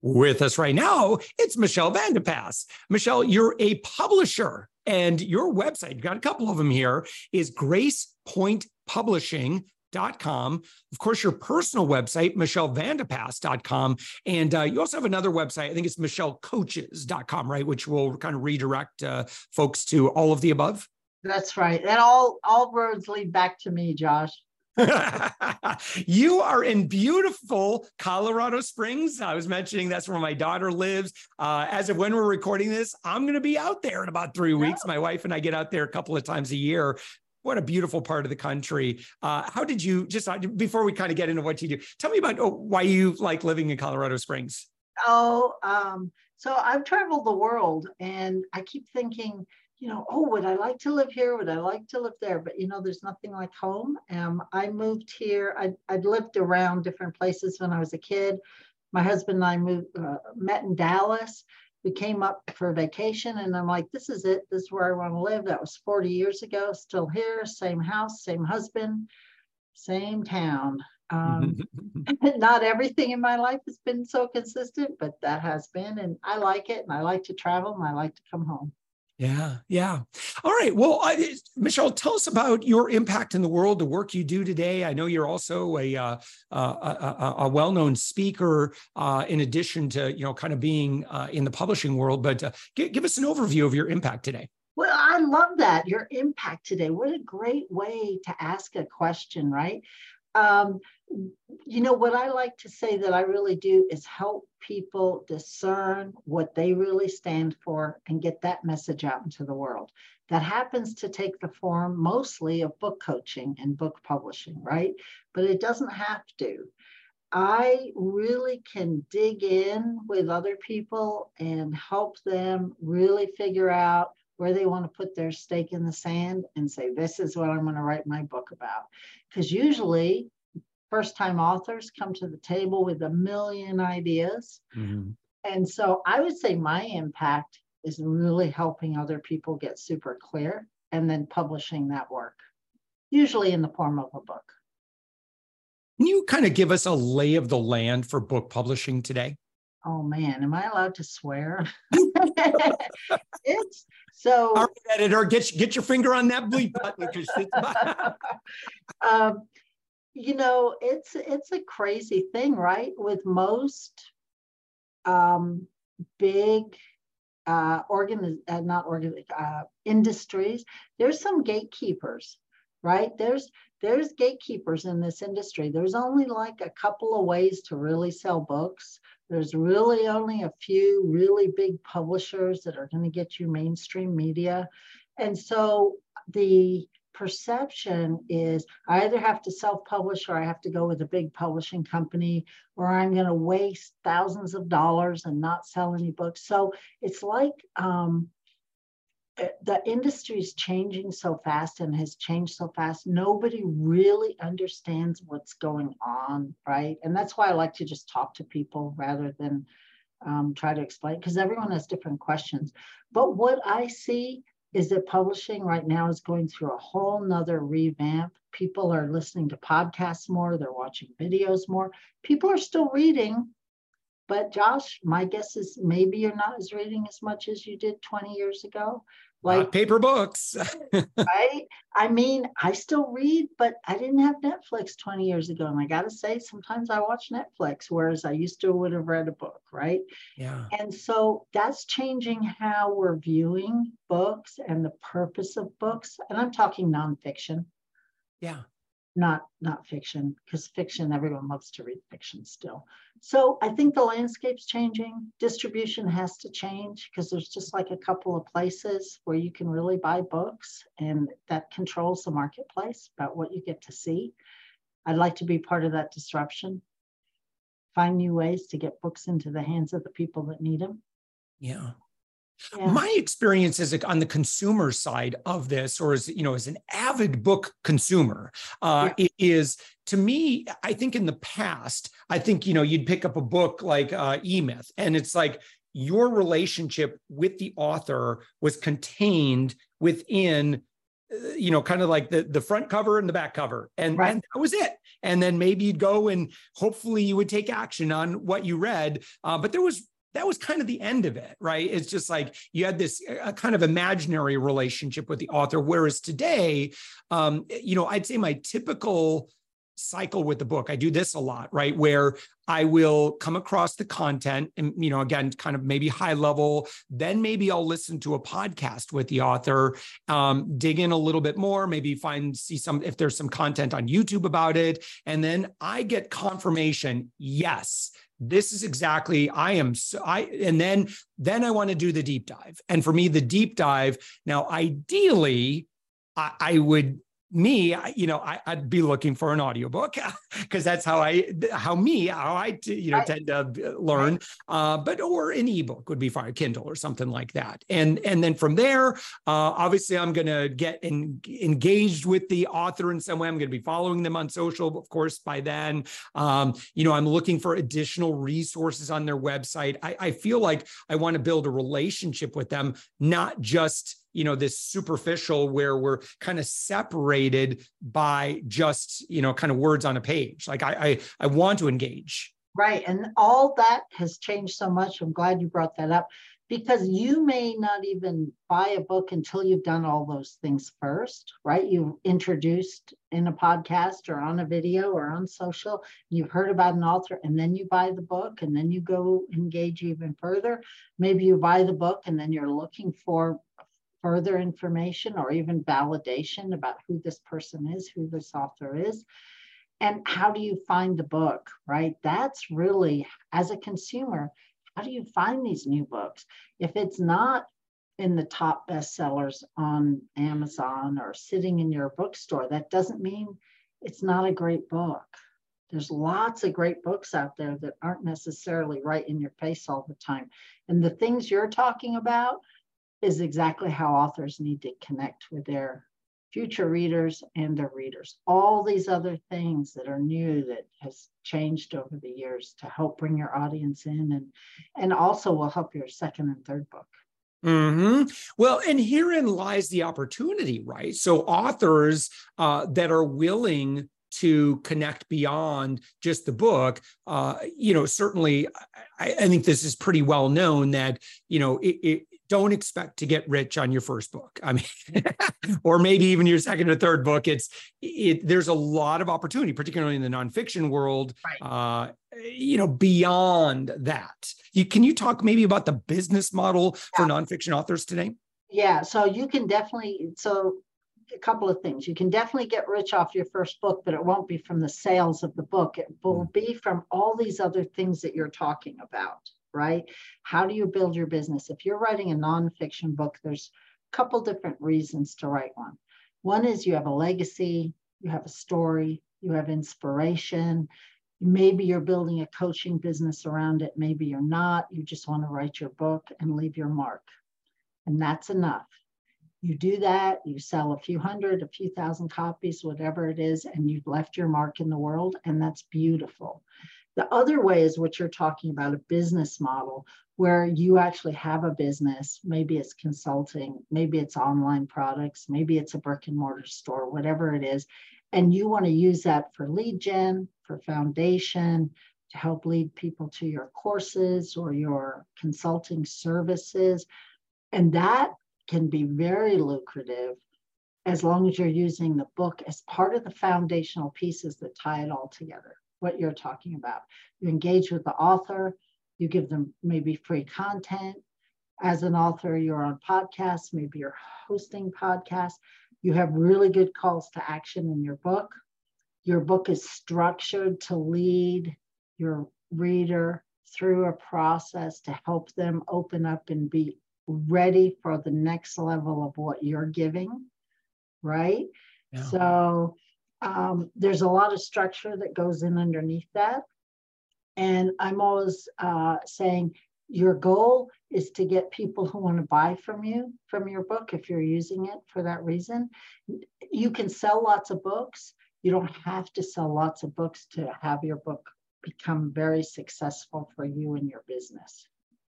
With us right now, it's Michelle Vandepas. Michelle, you're a publisher, and your website, you've got a couple of them here, is gracepointpublishing.com. Of course, your personal website, michellevandepas.com. And uh, you also have another website, I think it's michellecoaches.com, right? Which will kind of redirect uh, folks to all of the above. That's right. And all all roads lead back to me, Josh. you are in beautiful Colorado Springs. I was mentioning that's where my daughter lives. Uh, as of when we're recording this, I'm going to be out there in about three weeks. My wife and I get out there a couple of times a year. What a beautiful part of the country. Uh, how did you just uh, before we kind of get into what you do? Tell me about oh, why you like living in Colorado Springs. Oh, um, so I've traveled the world, and I keep thinking you know, oh, would I like to live here? Would I like to live there? But you know, there's nothing like home. Um, I moved here. I'd, I'd lived around different places when I was a kid. My husband and I moved, uh, met in Dallas. We came up for vacation, and I'm like, this is it. This is where I want to live. That was 40 years ago. Still here, same house, same husband, same town. Um, not everything in my life has been so consistent, but that has been, and I like it. And I like to travel, and I like to come home. Yeah, yeah. All right. Well, I, Michelle, tell us about your impact in the world, the work you do today. I know you're also a uh, a, a, a, well-known speaker, uh, in addition to you know kind of being uh, in the publishing world. But uh, give, give us an overview of your impact today. Well, I love that your impact today. What a great way to ask a question, right? Um, you know, what I like to say that I really do is help people discern what they really stand for and get that message out into the world. That happens to take the form mostly of book coaching and book publishing, right? But it doesn't have to. I really can dig in with other people and help them really figure out where they want to put their stake in the sand and say, this is what I'm going to write my book about. Because usually first time authors come to the table with a million ideas. Mm-hmm. And so I would say my impact is really helping other people get super clear and then publishing that work, usually in the form of a book. Can you kind of give us a lay of the land for book publishing today? Oh man, am I allowed to swear? It's so. All right, editor, get get your finger on that bleep button because um, you know it's it's a crazy thing right? With most um, big uh, organ uh, not organ uh, industries there's some gatekeepers right? There's there's gatekeepers in this industry. There's only like a couple of ways to really sell books there's really only a few really big publishers that are going to get you mainstream media and so the perception is I either have to self publish or I have to go with a big publishing company, or I'm going to waste thousands of dollars and not sell any books. So it's like um, the industry is changing so fast and has changed so fast. Nobody really understands what's going on, right? And that's why I like to just talk to people rather than um, try to explain because everyone has different questions. But what I see is that publishing right now is going through a whole nother revamp. People are listening to podcasts more, they're watching videos more. People are still reading, but Josh, my guess is maybe you're not as reading as much as you did 20 years ago. like Not paper books. right? I mean, I still read, but I didn't have Netflix 20 years ago. And I got to say, sometimes I watch Netflix, whereas I used to would have read a book, right? Yeah. And so that's changing how we're viewing books and the purpose of books. And I'm talking nonfiction. Yeah not not fiction because fiction everyone loves to read fiction still. So i think the landscape's changing. Distribution has to change because there's just like a couple of places where you can really buy books and that controls the marketplace about what you get to see. I'd like to be part of that disruption. Find new ways to get books into the hands of the people that need them yeah yeah. My experience is on the consumer side of this, or as you know, as an avid book consumer, uh, yeah. is to me. I think in the past, I think you know, you'd pick up a book like uh, E Myth, and it's like your relationship with the author was contained within uh, you know kind of like the the front cover and the back cover and, right. and that was it and then maybe you'd go and hopefully you would take action on what you read uh, but there was that was kind of the end of it, right? It's just like you had this uh, kind of imaginary relationship with the author. Whereas today, um, you know, I'd say my typical cycle with the book. I do this a lot, right? Where I will come across the content and, you know, again, kind of maybe high level. Then maybe I'll listen to a podcast with the author, um, dig in a little bit more, maybe find, see some, if there's some content on YouTube about it. And then I get confirmation yes, this is exactly i am so i and then then i want to do the deep dive. And for me the deep dive now ideally I, I would me you know I, would be looking for an audiobook because that's how i how me how i you know tend to learn uh, but or an ebook would be fine kindle or something like that. And and then from there uh, obviously i'm going to get in, engaged with the author in some way. I'm going to be following them on social of course by then. Um, you know i'm looking for additional resources on their website. I, I feel like i want to build a relationship with them not just you know this superficial where we're kind of separated by just you know kind of words on a page like i i, I want to engage right and all that has changed so much i'm glad you brought that up because you may not even buy a book until you've done all those things first, right? You've introduced in a podcast or on a video or on social, you've heard about an author, and then you buy the book, and then you go engage even further. Maybe you buy the book and then you're looking for further information or even validation about who this person is, who this author is. And how do you find the book, right? That's really, as a consumer, how do you find these new books? If it's not in the top bestsellers on Amazon or sitting in your bookstore, that doesn't mean it's not a great book. There's lots of great books out there that aren't necessarily right in your face all the time. And the things you're talking about is exactly how authors need to connect with their future readers and their readers. All these other things that are new that has changed over the years to help bring your audience in and and also will help your second and third book. hmm Well, and herein lies the opportunity, right? So authors uh, that are willing to connect beyond just the book. Uh, you know, certainly, I, I, think this is pretty well known that you know it, it, don't expect to get rich on your first book. I mean, or maybe even your second or third book. It's it. There's a lot of opportunity, particularly in the nonfiction world. Right. Uh, you know, beyond that, you can you talk maybe about the business model yeah. for nonfiction authors today? Yeah, so you can definitely so a couple of things. You can definitely get rich off your first book, but it won't be from the sales of the book. It will mm. be from all these other things that you're talking about right? How do you build your business? If you're writing a nonfiction book, there's a couple different reasons to write one. One is you have a legacy, you have a story, you have inspiration. Maybe you're building a coaching business around it, maybe you're not. You just want to write your book and leave your mark. And that's enough. You do that, you sell a few hundred, a few thousand copies, whatever it is, and you've left your mark in the world, and that's beautiful. The other way is what you're talking about a business model where you actually have a business. Maybe it's consulting, maybe it's online products, maybe it's a brick and mortar store, whatever it is. And you want to use that for lead gen, for foundation, to help lead people to your courses or your consulting services. And that can be very lucrative as long as you're using the book as part of the foundational pieces that tie it all together, what you're talking about. You engage with the author, you give them maybe free content. As an author, you're on podcasts, maybe you're hosting podcasts. You have really good calls to action in your book. Your book is structured to lead your reader through a process to help them open up and be ready for the next level of what you're giving, right? Yeah. So um, there's a lot of structure that goes in underneath that. And I'm always uh, saying your goal is to get people who want to buy from you from your book if you're using it for that reason. You can sell lots of books. You don't have to sell lots of books to have your book become very successful for you and your business.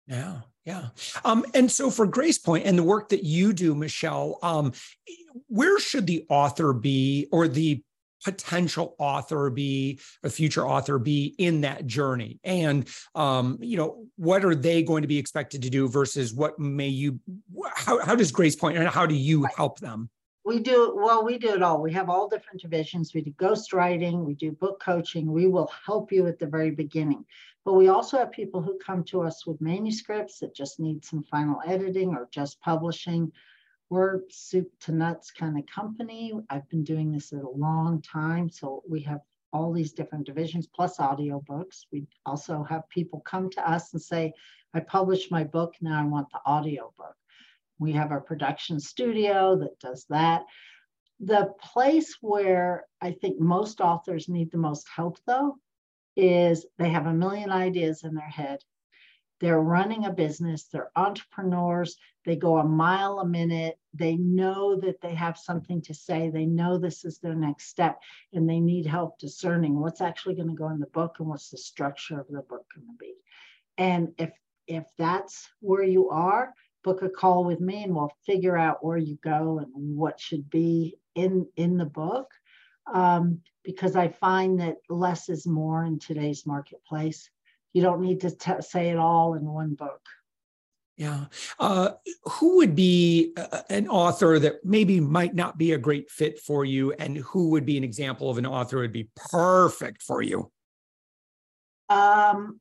Yeah, yeah. Um, and so for GracePoint and the work that you do, Michelle, um, where should the author be or the potential author be, a future author be in that journey? And um, you know, what are they going to be expected to do versus what may you how, how does GracePoint and how do you help them? we do well we do it all. We have all different divisions. We do ghostwriting we do book coaching. We will help you at the very beginning. But we also have people who come to us with manuscripts that just need some final editing or just publishing we're soup to nuts kind of company i've been doing this a long time so we have all these different divisions plus audiobooks we also have people come to us and say i published my book now i want the audiobook we have our production studio that does that. The place where I think most authors need the most help, though, is they have a million ideas in their head. They're running a business, they're entrepreneurs, they go a mile a minute, they know that they have something to say, they know this is their next step, and they need help discerning what's actually going to go in the book and what's the structure of the book going to be. And if if that's where you are, book a call with me and we'll figure out where you go and what should be in in the book. Um, because i find that less is more in today's marketplace you don't need to t- say it all in one book yeah uh, who would be uh, an author that maybe might not be a great fit for you and who would be an example of an author who would be perfect for you um,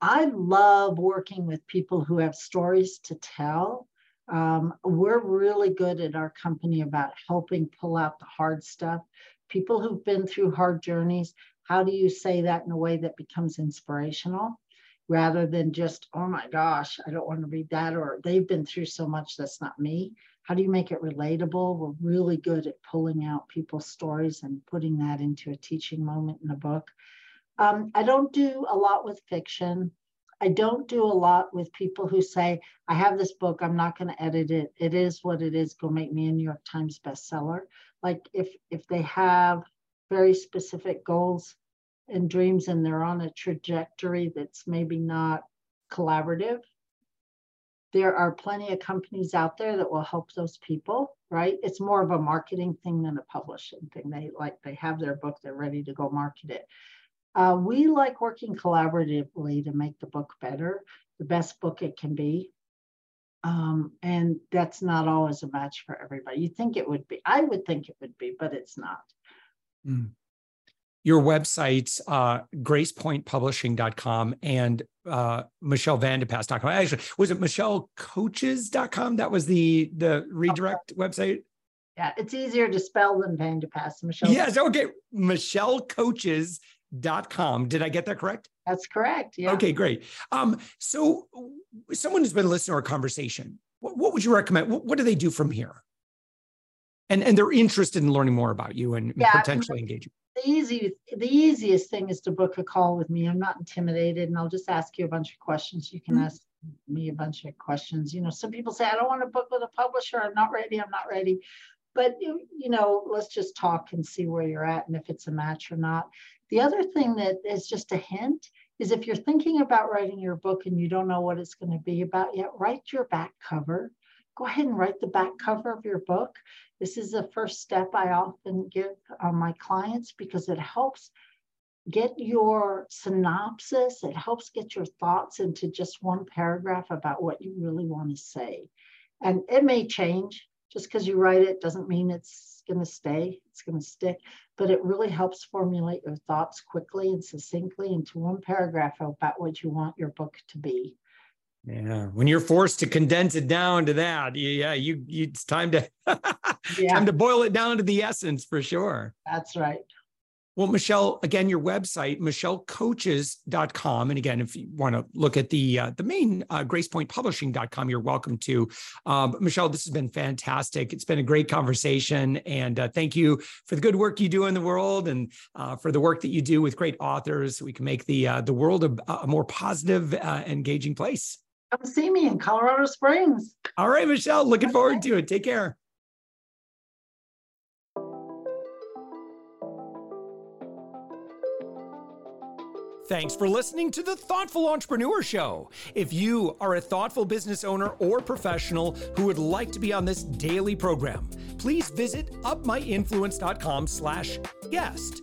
I love working with people who have stories to tell. Um, we're really good at our company about helping pull out the hard stuff. People who've been through hard journeys, how do you say that in a way that becomes inspirational rather than just, oh my gosh, I don't want to read that, or they've been through so much that's not me? How do you make it relatable? We're really good at pulling out people's stories and putting that into a teaching moment in a book. Um, I don't do a lot with fiction. I don't do a lot with people who say, I have this book, I'm not going to edit it. It is what it is, go make me a New York Times bestseller. Like if if they have very specific goals and dreams and they're on a trajectory that's maybe not collaborative, there are plenty of companies out there that will help those people, right? It's more of a marketing thing than a publishing thing. They like they have their book, they're ready to go market it. Uh, we like working collaboratively to make the book better, the best book it can be. Um, and that's not always a match for everybody. You think it would be, I would think it would be, but it's not. Mm. Your websites, uh, gracepointpublishing.com and uh, michellevandepas.com. Actually, was it michellecoaches.com? That was the the redirect okay. website? Yeah, it's easier to spell than Vandepas. Michelle. Yes, okay. Michelle Coaches dot com. Did I get that correct? That's correct. Yeah. Okay, great. Um, so someone who's been listening to our conversation, what, what would you recommend? What, what, do they do from here? And and they're interested in learning more about you and yeah, potentially engaging. The easy, the easiest thing is to book a call with me. I'm not intimidated, and I'll just ask you a bunch of questions. You can mm-hmm. ask me a bunch of questions. You know, some people say, I don't want to book with a publisher. I'm not ready. I'm not ready but you know let's just talk and see where you're at and if it's a match or not the other thing that is just a hint is if you're thinking about writing your book and you don't know what it's going to be about yet write your back cover go ahead and write the back cover of your book. This is the first step i often give uh, my clients because it helps get your synopsis it helps get your thoughts into just one paragraph about what you really want to say. And it may change. Just because you write it doesn't mean it's going to stay, it's going to stick, but it really helps formulate your thoughts quickly and succinctly into one paragraph about what you want your book to be. Yeah, when you're forced to condense it down to that, yeah, you, you it's time to yeah. time to boil it down to the essence for sure. That's right. Well, Michelle, again, your website, michellecoaches.com. And again, if you want to look at the uh, the main uh, gracepointpublishing.com, you're welcome to. Um, Michelle, this has been fantastic. It's been a great conversation. And uh, thank you for the good work you do in the world and uh, for the work that you do with great authors so we can make the, uh, the world a, a more positive, uh, engaging place. Come see me in Colorado Springs. All right, Michelle, looking okay. forward to it. Take care. Thanks for listening to the Thoughtful Entrepreneur Show. If you are a thoughtful business owner or professional who would like to be on this daily program, please visit upmyinfluence.com slash guest.